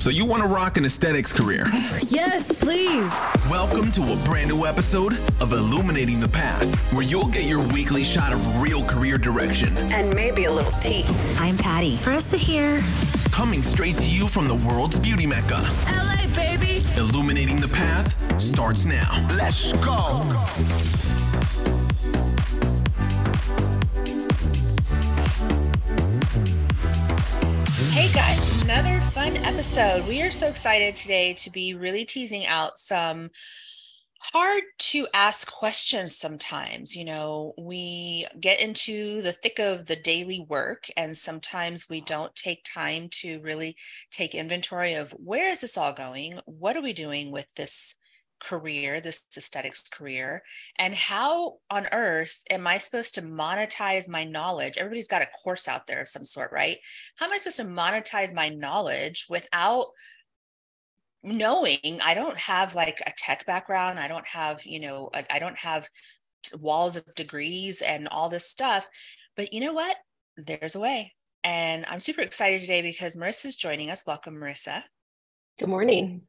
So you want to rock an aesthetics career? Yes, please. Welcome to a brand new episode of Illuminating the Path, where you'll get your weekly shot of real career direction. And maybe a little tea. I'm Patty. Marissa here. Coming straight to you from the world's beauty mecca. LA, baby. Illuminating the Path starts now. Let's go. Another fun episode. We are so excited today to be really teasing out some hard to ask questions sometimes. You know, we get into the thick of the daily work, and sometimes we don't take time to really take inventory of where is this all going? What are we doing with this career, this aesthetics career, and how on earth am I supposed to monetize my knowledge? Everybody's got a course out there of some sort, right? How am I supposed to monetize my knowledge without knowing I don't have like a tech background? I don't have, you know, I don't have walls of degrees and all this stuff. But you know what? There's a way. And I'm super excited today because Marissa's joining us. Welcome, Marissa. Good morning.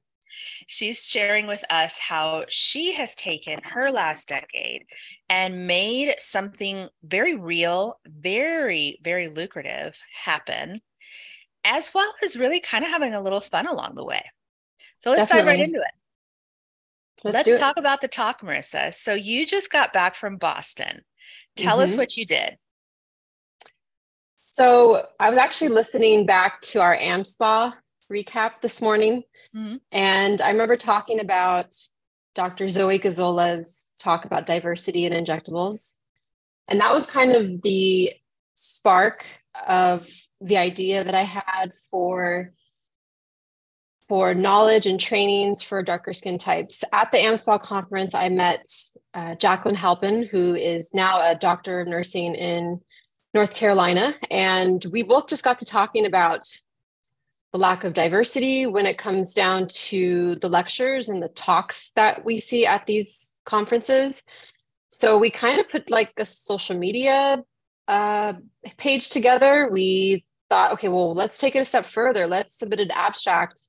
She's sharing with us how she has taken her last decade and made something very real, very, very lucrative happen, as well as really kind of having a little fun along the way. So let's Definitely. dive right into it. Let's, let's talk it. about the talk, Marissa. So you just got back from Boston. Tell mm-hmm. us what you did. So I was actually listening back to our AmSpa recap this morning Mm-hmm. And I remember talking about Dr. Zoe Gazola's talk about diversity in injectables. And that was kind of the spark of the idea that I had for for knowledge and trainings for darker skin types. At the AmSpa conference, I met uh, Jacqueline Halpin, who is now a doctor of nursing in North Carolina. And we both just got to talking about the lack of diversity when it comes down to the lectures and the talks that we see at these conferences. So we kind of put like a social media uh, page together. We thought, okay, well, let's take it a step further. Let's submit an abstract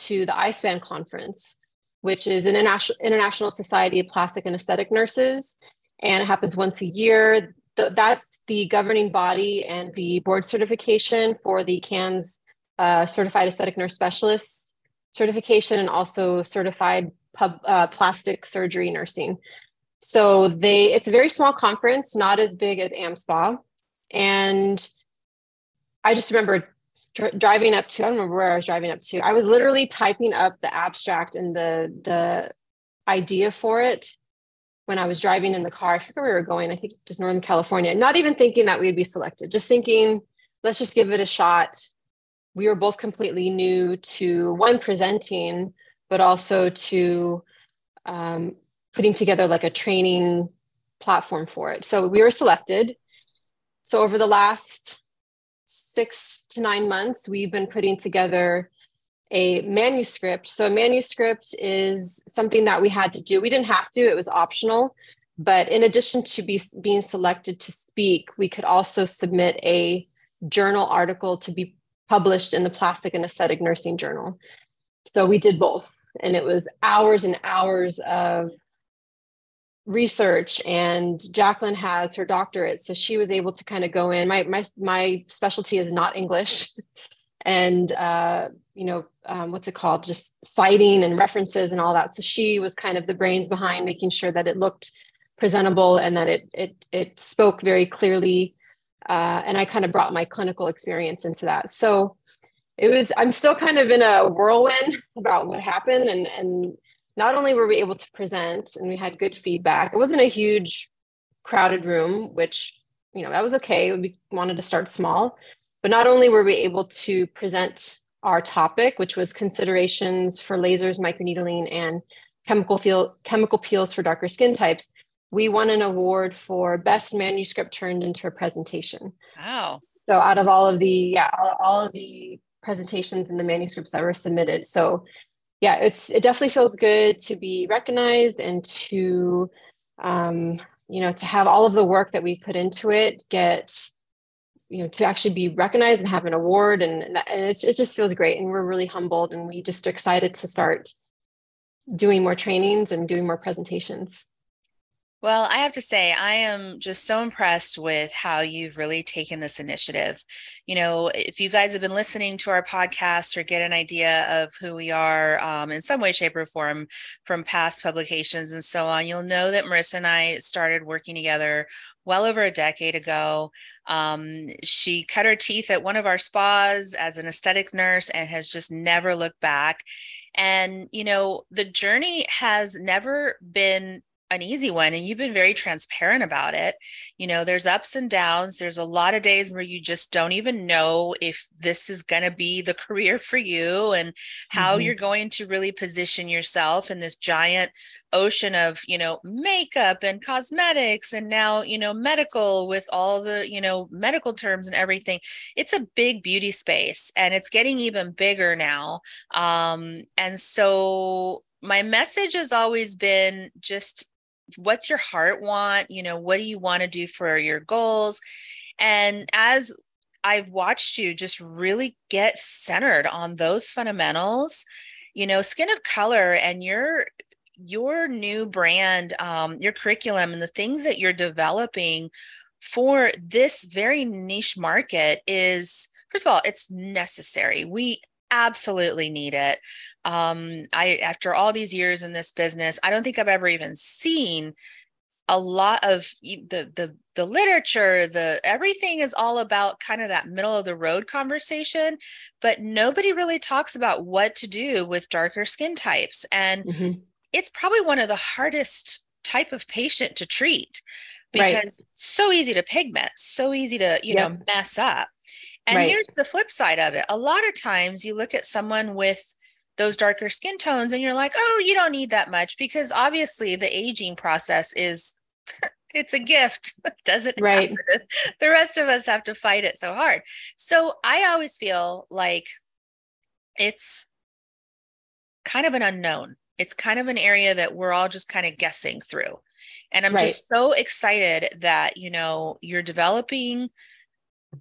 to the ISPAN conference, which is an international, international Society of Plastic and Aesthetic Nurses. And it happens once a year. The, that's the governing body and the board certification for the CANS certified aesthetic nurse specialist certification and also certified pub, uh, plastic surgery nursing. So they it's a very small conference, not as big as AmSpa. And I just remember dr- driving up to, I don't remember where I was driving up to. I was literally typing up the abstract and the the idea for it when I was driving in the car. I forget where we were going. I think just Northern California. Not even thinking that we'd be selected, just thinking, let's just give it a shot we were both completely new to one presenting but also to um, putting together like a training platform for it. So we were selected. So over the last six to nine months we've been putting together a manuscript. So a manuscript is something that we had to do. We didn't have to it was optional but in addition to be, being selected to speak we could also submit a journal article to be published in the Plastic and Aesthetic Nursing Journal. So we did both, and it was hours and hours of research. And Jacqueline has her doctorate, so she was able to kind of go in. My my my specialty is not English, and uh, you know um, what's it called, just citing and references and all that. So she was kind of the brains behind making sure that it looked presentable and that it it it spoke very clearly uh, and I kind of brought my clinical experience into that. So it was, I'm still kind of in a whirlwind about what happened. And, and not only were we able to present and we had good feedback, it wasn't a huge crowded room, which, you know, that was okay. We wanted to start small. But not only were we able to present our topic, which was considerations for lasers, microneedling, and chemical, feel, chemical peels for darker skin types, we won an award for best manuscript turned into a presentation. Wow. So out of all of the yeah, all, of the presentations and the manuscripts that were submitted. So yeah, it's it definitely feels good to be recognized and to um, you know, to have all of the work that we put into it get you know to actually be recognized and have an award and, and it just feels great and we're really humbled and we just excited to start doing more trainings and doing more presentations well, I have to say, I am just so impressed with how you've really taken this initiative. You know, if you guys have been listening to our podcast or get an idea of who we are um, in some way, shape, or form from past publications and so on, you'll know that Marissa and I started working together well over a decade ago. Um, she cut her teeth at one of our spas as an aesthetic nurse and has just never looked back. And, you know, the journey has never been an easy one and you've been very transparent about it. You know there's ups and downs. There's a lot of days where you just don't even know if this is going to be the career for you and how mm-hmm. you're going to really position yourself in this giant ocean of you know makeup and cosmetics and now you know medical with all the you know medical terms and everything. It's a big beauty space and it's getting even bigger now. Um and so my message has always been just what's your heart want? You know what do you want to do for your goals? And as i've watched you just really get centered on those fundamentals you know skin of color and your your new brand um, your curriculum and the things that you're developing for this very niche market is first of all it's necessary. We absolutely need it um, I after all these years in this business, I don't think I've ever even seen a lot of the the the literature the everything is all about kind of that middle of the road conversation but nobody really talks about what to do with darker skin types and mm-hmm. it's probably one of the hardest type of patient to treat because right. so easy to pigment so easy to you yep. know mess up and right. here's the flip side of it a lot of times you look at someone with those darker skin tones and you're like oh you don't need that much because obviously the aging process is it's a gift doesn't right happen. the rest of us have to fight it so hard so i always feel like it's kind of an unknown it's kind of an area that we're all just kind of guessing through and i'm right. just so excited that you know you're developing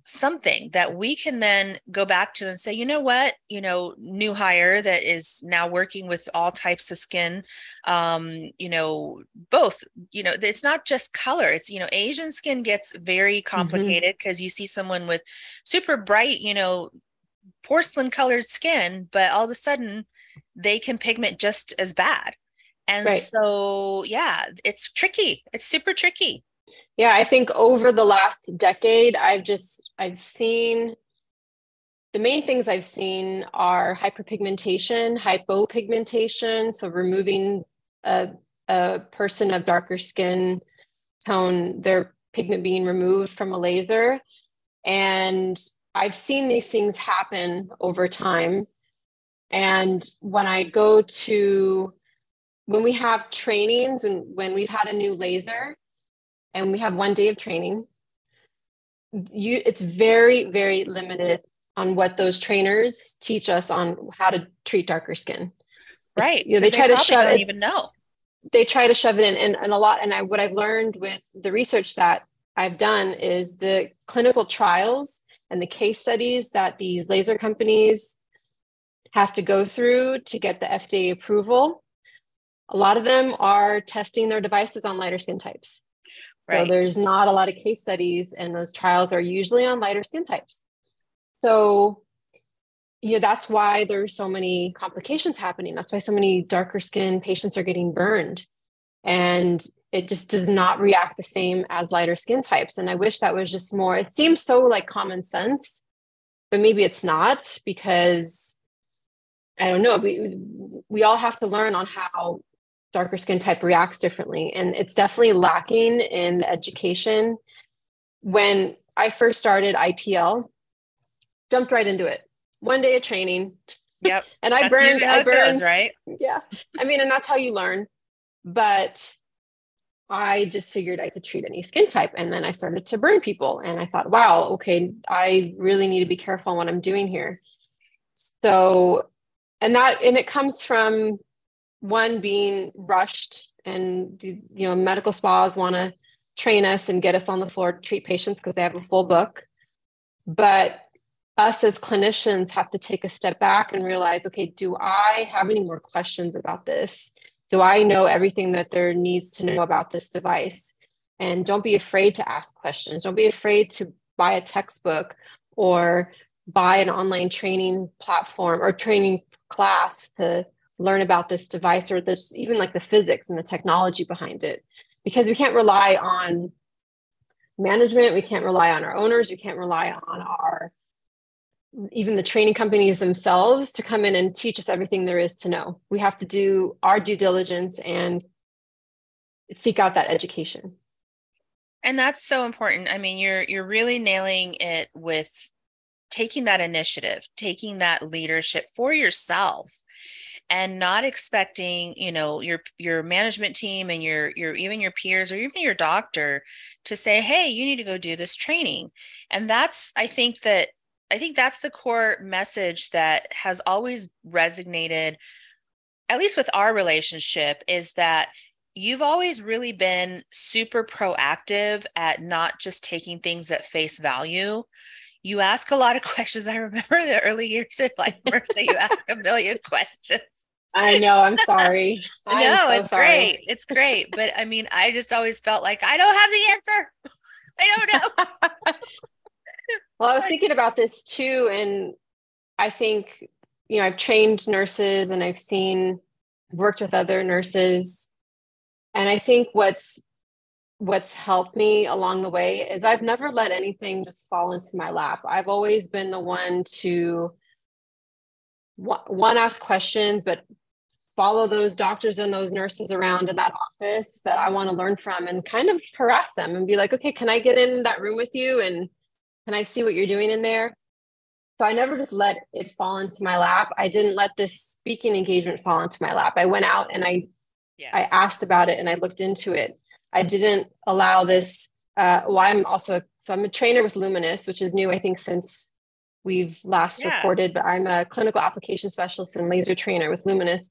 something that we can then go back to and say you know what you know new hire that is now working with all types of skin um you know both you know it's not just color it's you know asian skin gets very mm-hmm. complicated because mm-hmm. you see someone with super bright you know porcelain colored skin but all of a sudden they can pigment just as bad and right. so yeah it's tricky it's super tricky yeah, I think over the last decade, I've just I've seen the main things I've seen are hyperpigmentation, hypopigmentation, so removing a, a person of darker skin tone, their pigment being removed from a laser. And I've seen these things happen over time. And when I go to when we have trainings and when we've had a new laser, and we have one day of training. You it's very very limited on what those trainers teach us on how to treat darker skin. Right you know they try to shove it even know. They try to shove it in and, and a lot and I, what i've learned with the research that i've done is the clinical trials and the case studies that these laser companies have to go through to get the fda approval a lot of them are testing their devices on lighter skin types Right. So there's not a lot of case studies, and those trials are usually on lighter skin types. So, you know, that's why there's so many complications happening. That's why so many darker skin patients are getting burned. And it just does not react the same as lighter skin types. And I wish that was just more, it seems so like common sense, but maybe it's not because I don't know. We we all have to learn on how darker skin type reacts differently. And it's definitely lacking in education. When I first started IPL, jumped right into it. One day of training. Yep. and I burned, I burned, goes, right? Yeah. I mean, and that's how you learn. But I just figured I could treat any skin type. And then I started to burn people. And I thought, wow, okay, I really need to be careful on what I'm doing here. So, and that, and it comes from one being rushed and you know medical spas want to train us and get us on the floor to treat patients because they have a full book. But us as clinicians have to take a step back and realize okay do i have any more questions about this? Do i know everything that there needs to know about this device? And don't be afraid to ask questions. Don't be afraid to buy a textbook or buy an online training platform or training class to learn about this device or this even like the physics and the technology behind it. Because we can't rely on management we can't rely on our owners we can't rely on our even the training companies themselves to come in and teach us everything there is to know. We have to do our due diligence and seek out that education. And that's so important. I mean you're you're really nailing it with taking that initiative taking that leadership for yourself and not expecting you know your your management team and your your even your peers or even your doctor to say hey you need to go do this training and that's i think that i think that's the core message that has always resonated at least with our relationship is that you've always really been super proactive at not just taking things at face value you ask a lot of questions. I remember the early years of life that you ask a million questions. I know. I'm sorry. no, so it's sorry. great. It's great. But I mean, I just always felt like I don't have the answer. I don't know. well, I was thinking about this too. And I think, you know, I've trained nurses and I've seen, worked with other nurses. And I think what's what's helped me along the way is I've never let anything just fall into my lap. I've always been the one to one ask questions, but follow those doctors and those nurses around in that office that I want to learn from and kind of harass them and be like, okay, can I get in that room with you and can I see what you're doing in there? So I never just let it fall into my lap. I didn't let this speaking engagement fall into my lap. I went out and I yes. I asked about it and I looked into it. I didn't allow this. Uh, well, I'm also so I'm a trainer with Lumenis, which is new, I think, since we've last yeah. recorded. But I'm a clinical application specialist and laser trainer with Lumenis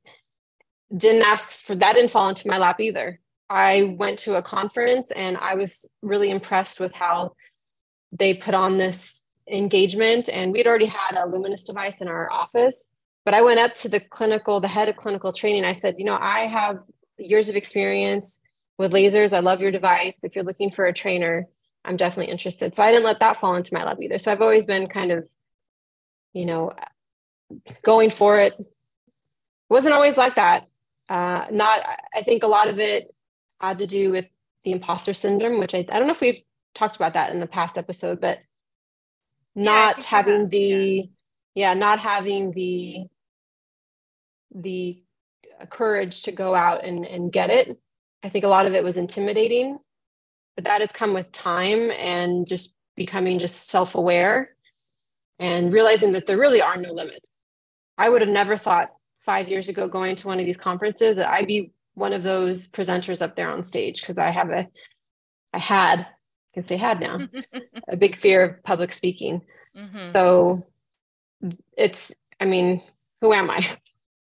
didn't ask for that didn't fall into my lap either. I went to a conference and i was really impressed with how they put on this engagement. And we'd already had a Lumenis device in our office but i went up to the clinical the head of clinical training. I said you know i have years of experience with lasers. I love your device. If you're looking for a trainer i'm definitely interested. So i didn't let that fall into my lap either. So i've always been kind of you know going for it. Wasn't always like that uh, not, I think a lot of it had to do with the imposter syndrome, which I, I don't know if we've talked about that in the past episode, but not yeah, having the, yeah. yeah, not having the, the courage to go out and, and get it. I think a lot of it was intimidating, but that has come with time and just becoming just self aware and realizing that there really are no limits. I would have never thought five years ago going to one of these conferences I'd be one of those presenters up there on stage because I have a, I had, I can say had now, a big fear of public speaking. Mm-hmm. So it's, I mean, who am I?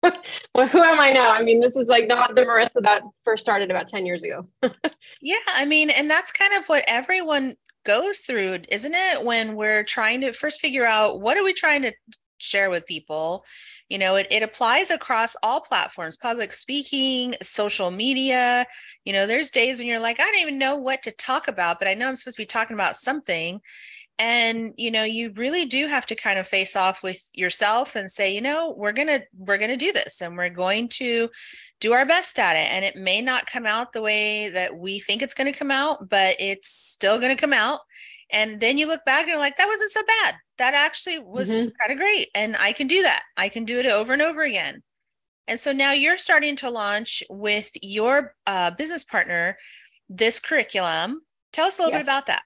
well, who am I now? I mean, this is like not the Marissa that first started about 10 years ago. yeah. I mean, and that's kind of what everyone goes through, isn't it? When we're trying to first figure out what are we trying to share with people. You know it, it applies across all platforms public speaking social media. You know there's days when you're like i don't even know what to talk about but i know i'm supposed to be talking about something. And you know you really do have to kind of face off with yourself and say you know we're gonna we're gonna do this and we're going to do our best at it. And it may not come out the way that we think it's going to come out but it's still going to come out and then you look back and you're like that wasn't so bad. That actually was mm-hmm. kind of great. And i can do that. I can do it over and over again. And so now you're starting to launch with your uh, business partner this curriculum. Tell us a little yes. bit about that.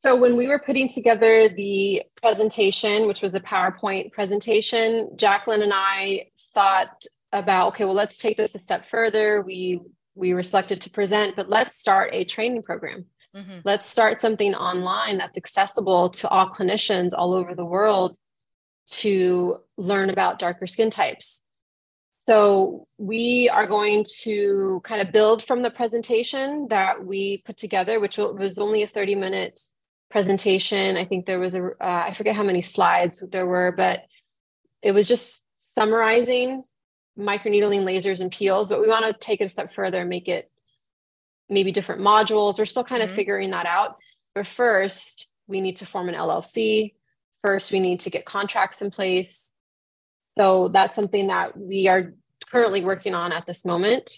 So when we were putting together the presentation which was a powerpoint presentation jacqueline and i thought about okay well let's take this a step further. We we were selected to present but let's start a training program Mm-hmm. Let's start something online that's accessible to all clinicians all over the world to learn about darker skin types. So, we are going to kind of build from the presentation that we put together, which was only a 30 minute presentation. I think there was a uh, I forget how many slides there were, but it was just summarizing microneedling lasers and peels. But we want to take it a step further and make it maybe different modules. We're still kind of mm-hmm. figuring that out. But first, we need to form an LLC. First, we need to get contracts in place. So that's something that we are currently working on at this moment.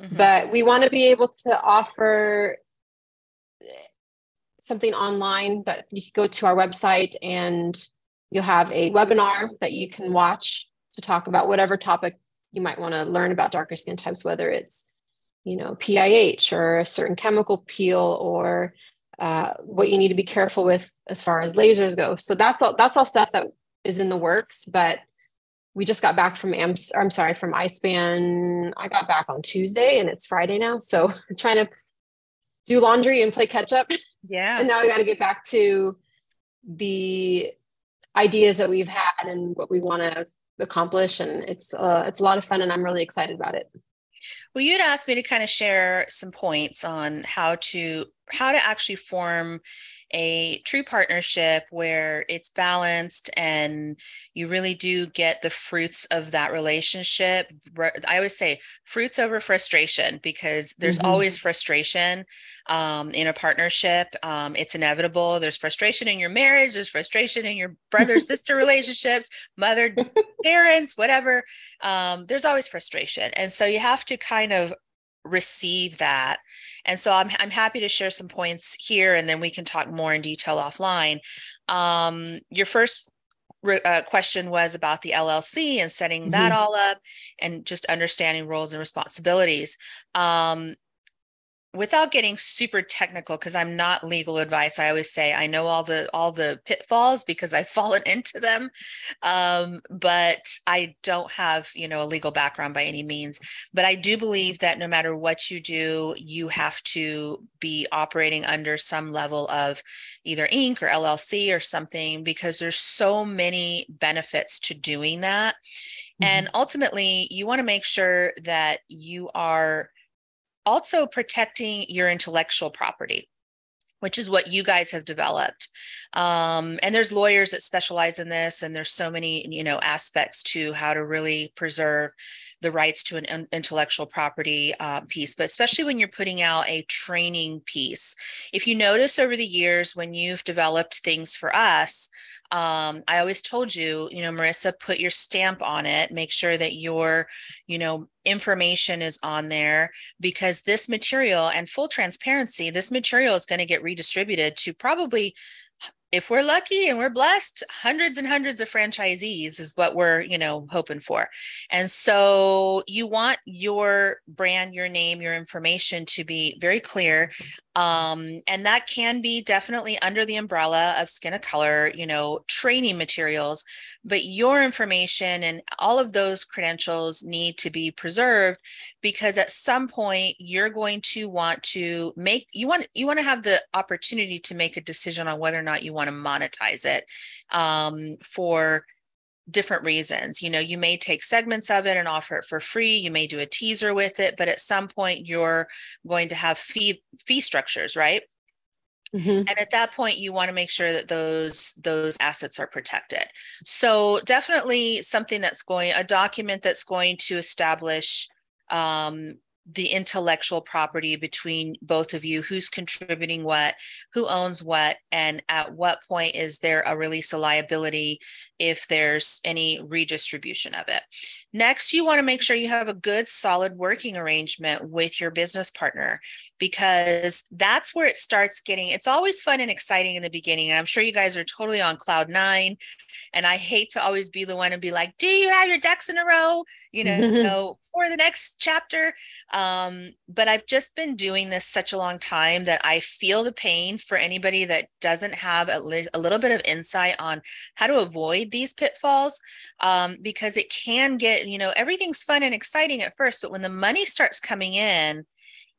Mm-hmm. But we want to be able to offer something online that you can go to our website and you'll have a webinar that you can watch to talk about whatever topic you might want to learn about darker skin types, whether it's you know PIH or a certain chemical peel or uh, what you need to be careful with as far as lasers go. So that's all that's all stuff that is in the works, but we just got back from AMS, I'm sorry, from iSpan. I got back on Tuesday and it's Friday now. So I'm trying to do laundry and play catch up. Yeah. and now we got to get back to the ideas that we've had and what we want to accomplish. And it's uh, it's a lot of fun and I'm really excited about it. Well, you'd asked me to kind of share some points on how to how to actually form a true partnership where it's balanced and you really do get the fruits of that relationship. I always say fruits over frustration because there's mm-hmm. always frustration um, in a partnership. Um, it's inevitable. There's frustration in your marriage, there's frustration in your brother sister relationships, mother, parents, whatever. Um, there's always frustration. And so you have to kind of receive that. And so I'm, I'm happy to share some points here and then we can talk more in detail offline. Um, your first uh, question was about the LLC and setting mm-hmm. that all up and just understanding roles and responsibilities. Um, without getting super technical because i'm not legal advice i always say i know all the all the pitfalls because i've fallen into them. Um, but i don't have you know a legal background by any means. But i do believe that no matter what you do you have to be operating under some level of either inc or llc or something because there's so many benefits to doing that. Mm-hmm. and ultimately you want to make sure that you are also protecting your intellectual property which is what you guys have developed. Um, and there's lawyers that specialize in this and there's so many you know aspects to how to really preserve the rights to an intellectual property uh, piece but especially when you're putting out a training piece. If you notice over the years when you've developed things for us um, I always told you, you know, Marissa, put your stamp on it, make sure that your, you know, information is on there because this material and full transparency, this material is going to get redistributed to probably if we're lucky and we're blessed hundreds and hundreds of franchisees is what we're you know hoping for. And so you want your brand your name your information to be very clear um, and that can be definitely under the umbrella of skin of color you know training materials but your information and all of those credentials need to be preserved because at some point you're going to want to make you want you want to have the opportunity to make a decision on whether or not you want to monetize it um, for different reasons. You know, you may take segments of it and offer it for free. You may do a teaser with it, but at some point you're going to have fee fee structures, right? Mm-hmm. And at that point, you want to make sure that those those assets are protected. So definitely something that's going a document that's going to establish um, the intellectual property between both of you who's contributing what who owns what and at what point is there a release of liability if there's any redistribution of it. Next you want to make sure you have a good solid working arrangement with your business partner because that's where it starts getting it's always fun and exciting in the beginning and i'm sure you guys are totally on cloud nine and i hate to always be the one and be like do you have your ducks in a row you know, know for the next chapter. Um, but I've just been doing this such a long time that I feel the pain for anybody that doesn't have a, li- a little bit of insight on how to avoid these pitfalls. Um, because it can get, you know, everything's fun and exciting at first, but when the money starts coming in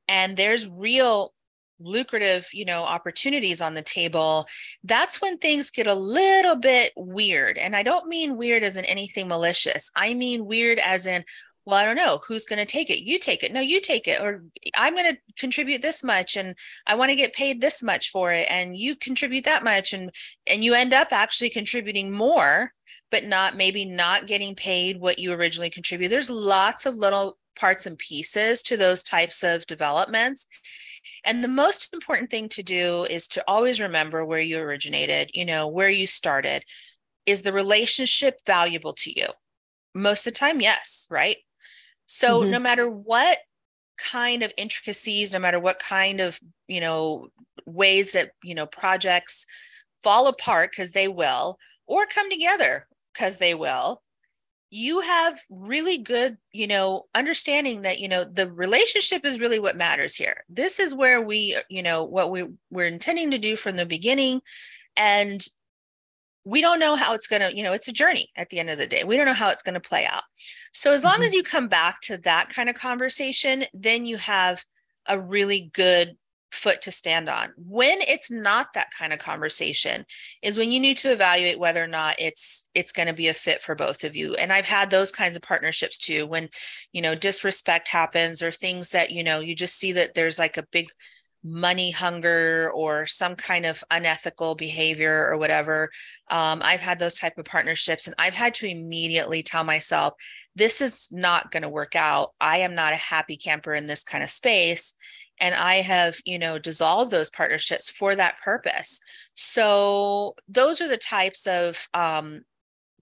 and there's real lucrative you know opportunities on the table that's when things get a little bit weird and i don't mean weird as in anything malicious i mean weird as in well, I don't know who's going to take it. You take it. No, you take it. Or I'm going to contribute this much and I want to get paid this much for it. And you contribute that much. And, and you end up actually contributing more, but not maybe not getting paid what you originally contributed. There's lots of little parts and pieces to those types of developments. And the most important thing to do is to always remember where you originated, you know, where you started. Is the relationship valuable to you? Most of the time, yes, right? So mm-hmm. no matter what kind of intricacies, no matter what kind of, you know, ways that, you know, projects fall apart because they will, or come together because they will, you have really good you know understanding that you know the relationship is really what matters here. This is where we you know what we we're intending to do from the beginning. And we don't know how it's going to you know it's a journey at the end of the day. We don't know how it's going to play out. So as long mm-hmm. as you come back to that kind of conversation then you have a really good foot to stand on. When it's not that kind of conversation is when you need to evaluate whether or not it's it's going to be a fit for both of you. And I've had those kinds of partnerships too when you know disrespect happens or things that you know you just see that there's like a big money hunger or some kind of unethical behavior or whatever um, i've had those type of partnerships and i've had to immediately tell myself this is not going to work out i am not a happy camper in this kind of space and i have you know dissolved those partnerships for that purpose. So those are the types of um,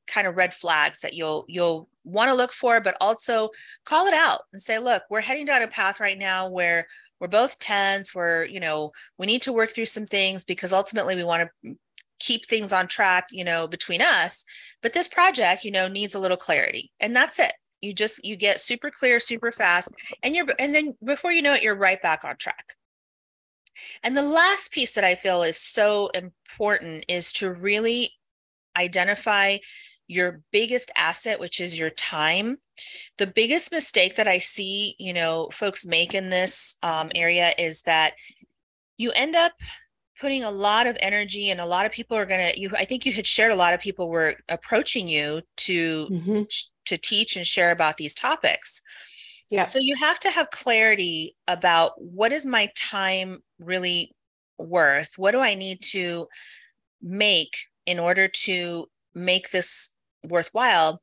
kind of red flags that you'll you'll want to look for but also call it out and say look we're heading down a path right now where we're both tense we're you know we need to work through some things because ultimately we want to keep things on track you know between us but this project you know needs a little clarity and that's it you just you get super clear super fast and you're and then before you know it you're right back on track. And the last piece that i feel is so important is to really identify your biggest asset which is your time. The biggest mistake that i see you know folks make in this um, area is that you end up putting a lot of energy and a lot of people are going to you i think you had shared a lot of people were approaching you to mm-hmm to teach and share about these topics. Yeah. So you have to have clarity about what is my time really worth? What do I need to make in order to make this worthwhile?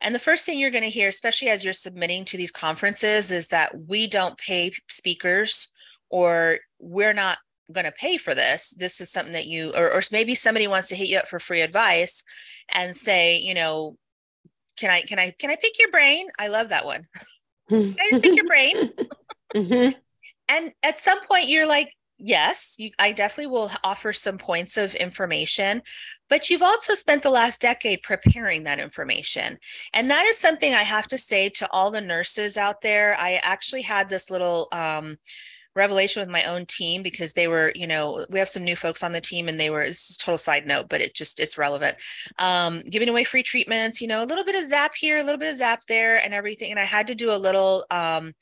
And the first thing you're going to hear, especially as you're submitting to these conferences, is that we don't pay speakers or we're not going to pay for this. This is something that you, or, or maybe somebody wants to hit you up for free advice and say, you know, can I can I can I pick your brain? I love that one. can I just pick your brain? mm-hmm. And at some point you're like, yes, you, I definitely will offer some points of information, but you've also spent the last decade preparing that information. And that is something I have to say to all the nurses out there. I actually had this little um, revelation with my own team because they were, you know, we have some new folks on the team and they were, it's a total side note, but it just, it's relevant. Um, giving away free treatments, you know, a little bit of zap here, a little bit of zap there and everything. And I had to do a little, um,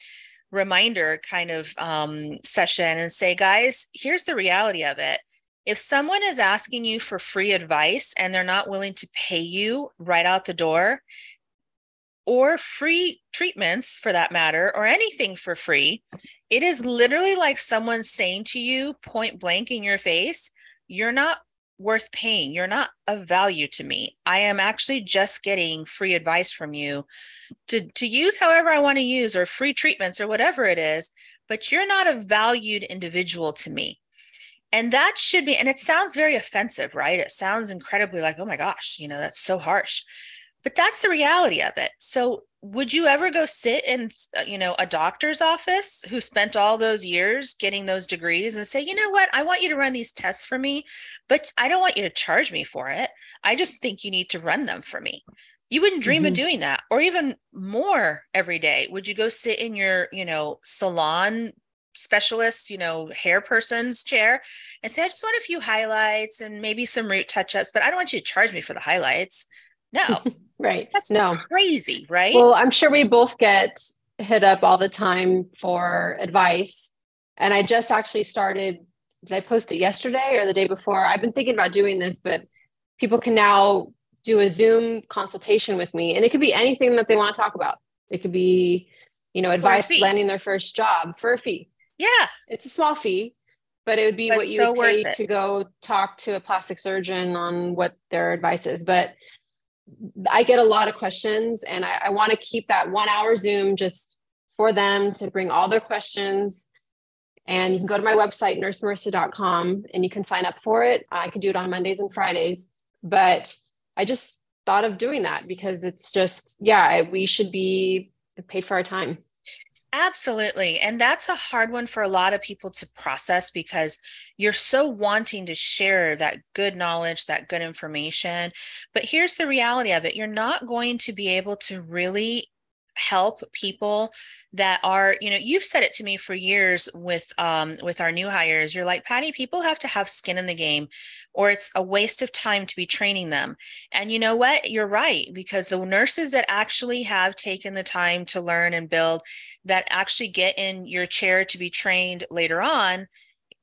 reminder kind of um, session and say, guys, here's the reality of it. If someone is asking you for free advice and they're not willing to pay you right out the door, or free treatments for that matter, or anything for free, it is literally like someone saying to you point blank in your face, you're not worth paying. You're not of value to me. I am actually just getting free advice from you to, to use however I want to use or free treatments or whatever it is, but you're not a valued individual to me. And that should be, and it sounds very offensive, right? It sounds incredibly like, oh my gosh, you know, that's so harsh. But that's the reality of it. So would you ever go sit in uh, you know a doctor's office who spent all those years getting those degrees and say you know what? I want you to run these tests for me but i don't want you to charge me for it. I just think you need to run them for me. You wouldn't dream mm-hmm. of doing that. Or even more every day would you go sit in your you know salon specialist you know hair person's chair and say i just want a few highlights and maybe some root touch-ups but i don't want you to charge me for the highlights. No Right. That's no crazy, right? Well, I'm sure we both get hit up all the time for advice. And I just actually started, did I post it yesterday or the day before? I've been thinking about doing this, but people can now do a Zoom consultation with me and it could be anything that they want to talk about. It could be, you know, advice landing their first job for a fee. Yeah. It's a small fee, but it would be what you so would pay to go talk to a plastic surgeon on what their advice is. But I get a lot of questions and I, I want to keep that one hour Zoom just for them to bring all their questions. And you can go to my website, nursemarissa.com, and you can sign up for it. I can do it on Mondays and Fridays. But I just thought of doing that because it's just, yeah, we should be paid for our time. Absolutely. And that's a hard one for a lot of people to process because you're so wanting to share that good knowledge, that good information. But here's the reality of it you're not going to be able to really help people that are you know you've said it to me for years with um with our new hires. You're like patty people have to have skin in the game or it's a waste of time to be training them. And you know what? You're right because the nurses that actually have taken the time to learn and build that actually get in your chair to be trained later on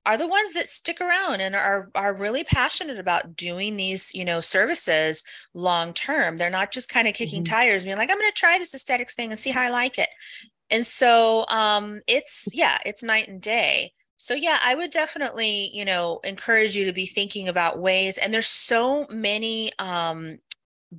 are the ones that stick around and are are really passionate about doing these you know services long term. They're not just kind of kicking mm-hmm. tires being like i'm going to try this aesthetics thing and see how i like it. And so um it's yeah it's night and day. So yeah i would definitely you know encourage you to be thinking about ways and there's so many um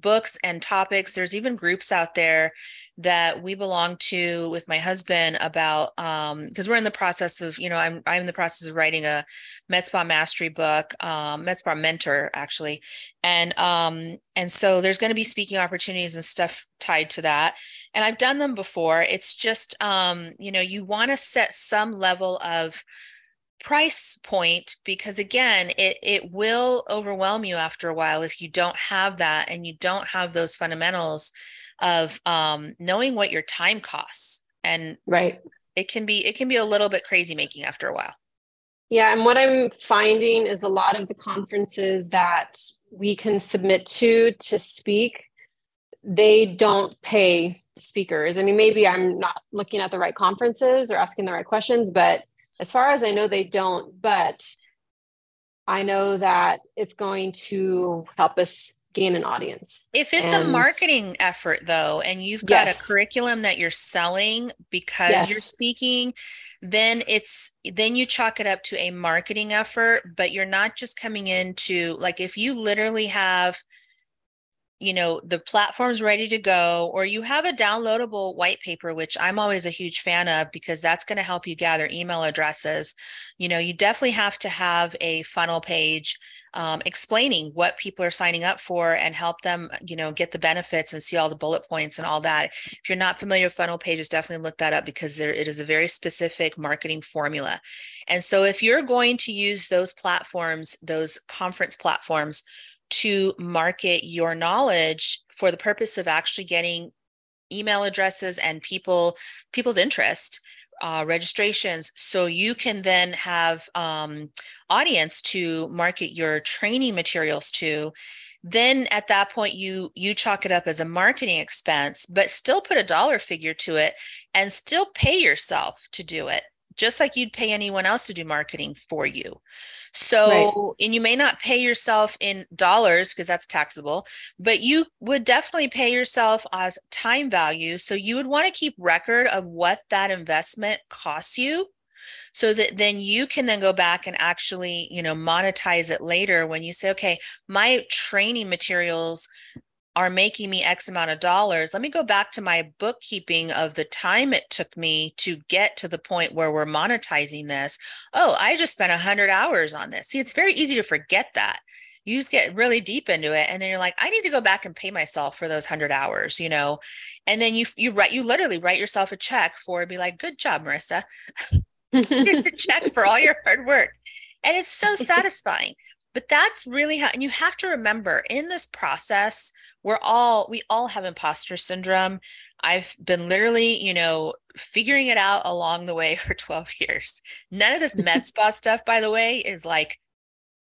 books and topics. There's even groups out there that we belong to with my husband about um because we're in the process of you know I'm I'm in the process of writing a med spa mastery book um med spa mentor actually. And um and so there's going to be speaking opportunities and stuff tied to that. And I've done them before. It's just um you know you want to set some level of price point because again it it will overwhelm you after a while if you don't have that and you don't have those fundamentals of um, knowing what your time costs. And right. it can be it can be a little bit crazy making after a while. Yeah and what i'm finding is a lot of the conferences that we can submit to to speak they don't pay speakers. I mean maybe i'm not looking at the right conferences or asking the right questions but as far as I know, they don't, but I know that it's going to help us gain an audience. If it's and, a marketing effort though, and you've got yes. a curriculum that you're selling because yes. you're speaking, then it's then you chalk it up to a marketing effort, but you're not just coming into like if you literally have you know the platform's ready to go or you have a downloadable white paper which i'm always a huge fan of because that's going to help you gather email addresses. You know you definitely have to have a funnel page um, explaining what people are signing up for and help them you know get the benefits and see all the bullet points and all that. If you're not familiar with funnel pages definitely look that up because there it is a very specific marketing formula. And so if you're going to use those platforms those conference platforms to market your knowledge for the purpose of actually getting email addresses and people people's interest uh, registrations. So you can then have um, audience to market your training materials to. Then at that point you you chalk it up as a marketing expense but still put a dollar figure to it and still pay yourself to do it just like you'd pay anyone else to do marketing for you. So, right. and you may not pay yourself in dollars because that's taxable, but you would definitely pay yourself as time value. So, you would want to keep record of what that investment costs you so that then you can then go back and actually you know monetize it later when you say okay my training materials are making me X amount of dollars. Let me go back to my bookkeeping of the time it took me to get to the point where we're monetizing this. Oh, I just spent 100 hours on this. See, it's very easy to forget that. You just get really deep into it and then you're like, I need to go back and pay myself for those 100 hours, you know. And then you you write you literally write yourself a check for be like, "Good job, Marissa." Here's a check for all your hard work. And it's so satisfying. But that's really how and you have to remember in this process we're all we all have imposter syndrome. I've been literally you know figuring it out along the way for 12 years. None of this med spa stuff by the way is like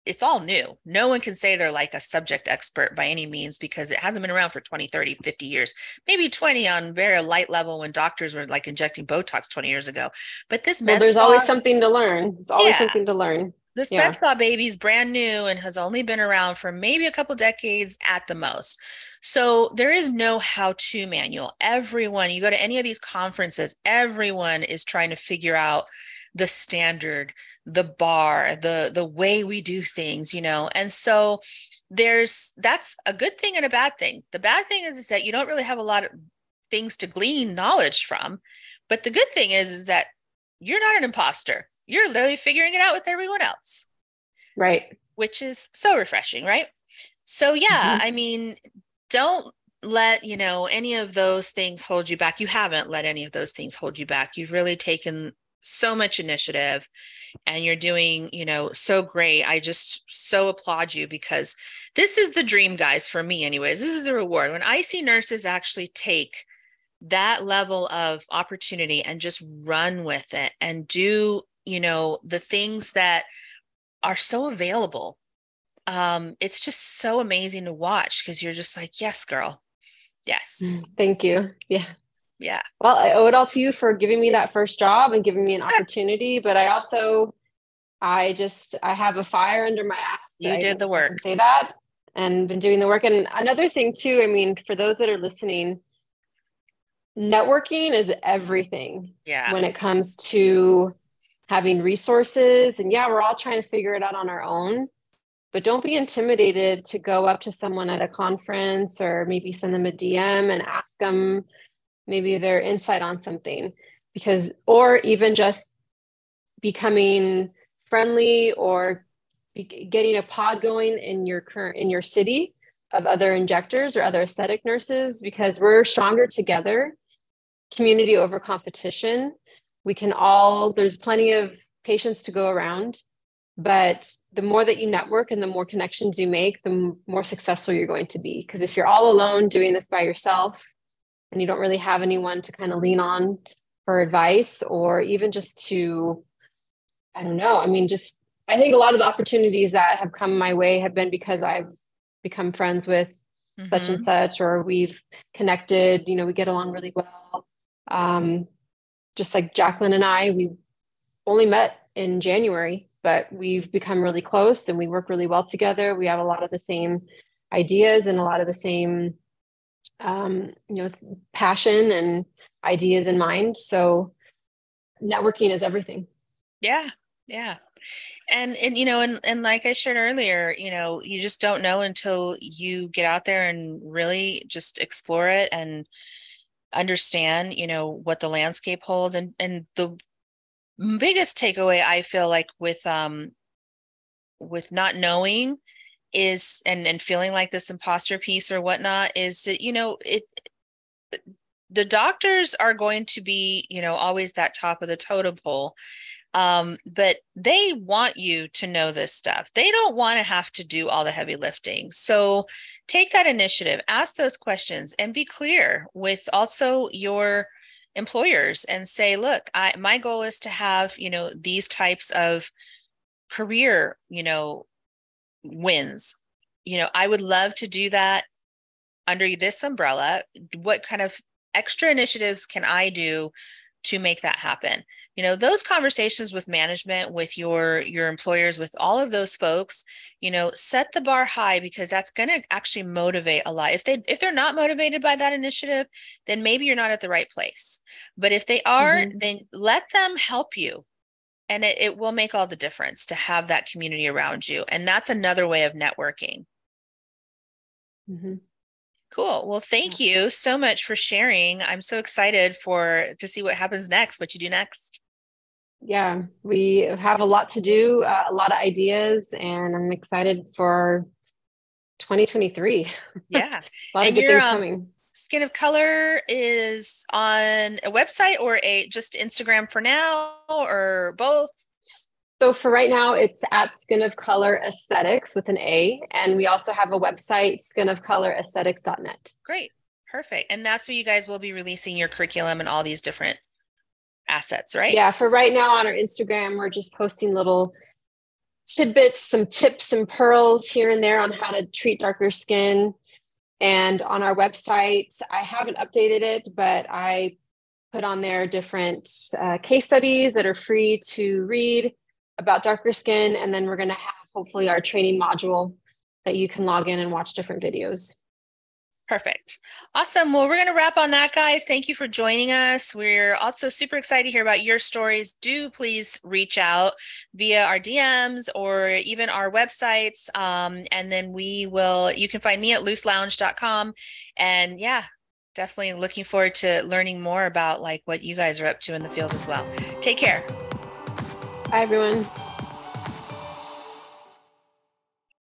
it's all new. No one can say they're like a subject expert by any means because it hasn't been around for 20 30 50 years. Maybe 20 on very light level when doctors were like injecting botox 20 years ago. But this well, there's spa, always something to learn. There's always yeah. something to learn this yeah. spa baby is brand new and has only been around for maybe a couple decades at the most. So there is no how to manual. Everyone, you go to any of these conferences, everyone is trying to figure out the standard, the bar, the the way we do things, you know. And so there's that's a good thing and a bad thing. The bad thing is, is that you don't really have a lot of things to glean knowledge from. But the good thing is, is that you're not an imposter. You're literally figuring it out with everyone else. Right. Which is so refreshing, right? So yeah, mm-hmm. I mean, don't let, you know, any of those things hold you back. You haven't let any of those things hold you back. You've really taken so much initiative and you're doing, you know, so great. I just so applaud you because this is the dream, guys, for me, anyways. This is a reward. When I see nurses actually take that level of opportunity and just run with it and do, you know, the things that are so available. Um, it's just so amazing to watch because you're just like, yes, girl. Yes. Mm, thank you. Yeah. Yeah. Well, I owe it all to you for giving me that first job and giving me an opportunity. But I also, I just, I have a fire under my ass. You I did the work. Say that and been doing the work. And another thing too, I mean, for those that are listening, networking is everything. Yeah. When it comes to having resources, and yeah, we're all trying to figure it out on our own. But don't be intimidated to go up to someone at a conference or maybe send them a DM and ask them maybe their insight on something because or even just becoming friendly or getting a pod going in your current in your city of other injectors or other aesthetic nurses because we're stronger together community over competition we can all there's plenty of patients to go around but the more that you network and the more connections you make the more successful you're going to be because if you're all alone doing this by yourself and you don't really have anyone to kind of lean on for advice or even just to i don't know i mean just i think a lot of the opportunities that have come my way have been because i've become friends with mm-hmm. such and mm-hmm. such or we've connected you know we get along really well um, just like jacqueline and i we only met in january but we've become really close and we work really well together. We have a lot of the same ideas and a lot of the same um, you know passion and ideas in mind. So networking is everything. Yeah yeah. And and you know and and like i shared earlier you know you just don't know until you get out there and really just explore it and understand you know what the landscape holds and and the biggest takeaway i feel like with um with not knowing is and and feeling like this imposter piece or whatnot is that you know it the doctors are going to be you know always that top of the totem pole um, but they want you to know this stuff they don't want to have to do all the heavy lifting so take that initiative ask those questions and be clear with also your employers and say look i my goal is to have you know these types of career you know wins. You know, I would love to do that under this umbrella. What kind of extra initiatives can I do to make that happen? You know, those conversations with management, with your your employers, with all of those folks, you know, set the bar high because that's going to actually motivate a lot. If they if they're not motivated by that initiative, then maybe you're not at the right place. But if they are, mm-hmm. then let them help you and it, it will make all the difference to have that community around you and that's another way of networking mm-hmm. Cool. Well thank you so much for sharing. I'm so excited for to see what happens next what you do next. Yeah we have a lot to do uh, a lot of ideas and i'm excited for 2023 yeah. A lot and of good things um, coming. Skin of Color is on a website or a just Instagram for now or both? So for right now, it's at Skin of Color Aesthetics with an A. And we also have a website, skinofcoloraesthetics.net. Great. Perfect. And that's where you guys will be releasing your curriculum and all these different assets, right? Yeah. For right now on our Instagram, we're just posting little tidbits, some tips and pearls here and there on how to treat darker skin. And on our website, I haven't updated it, but I put on there different uh, case studies that are free to read about darker skin. And then we're going to have hopefully our training module that you can log in and watch different videos. Perfect. Awesome. Well, we're going to wrap on that, guys. Thank you for joining us. We're also super excited to hear about your stories. Do please reach out via our DMs or even our websites. Um, and then we will, you can find me at looselounge.com. And yeah, definitely looking forward to learning more about like what you guys are up to in the field as well. Take care. Bye, everyone.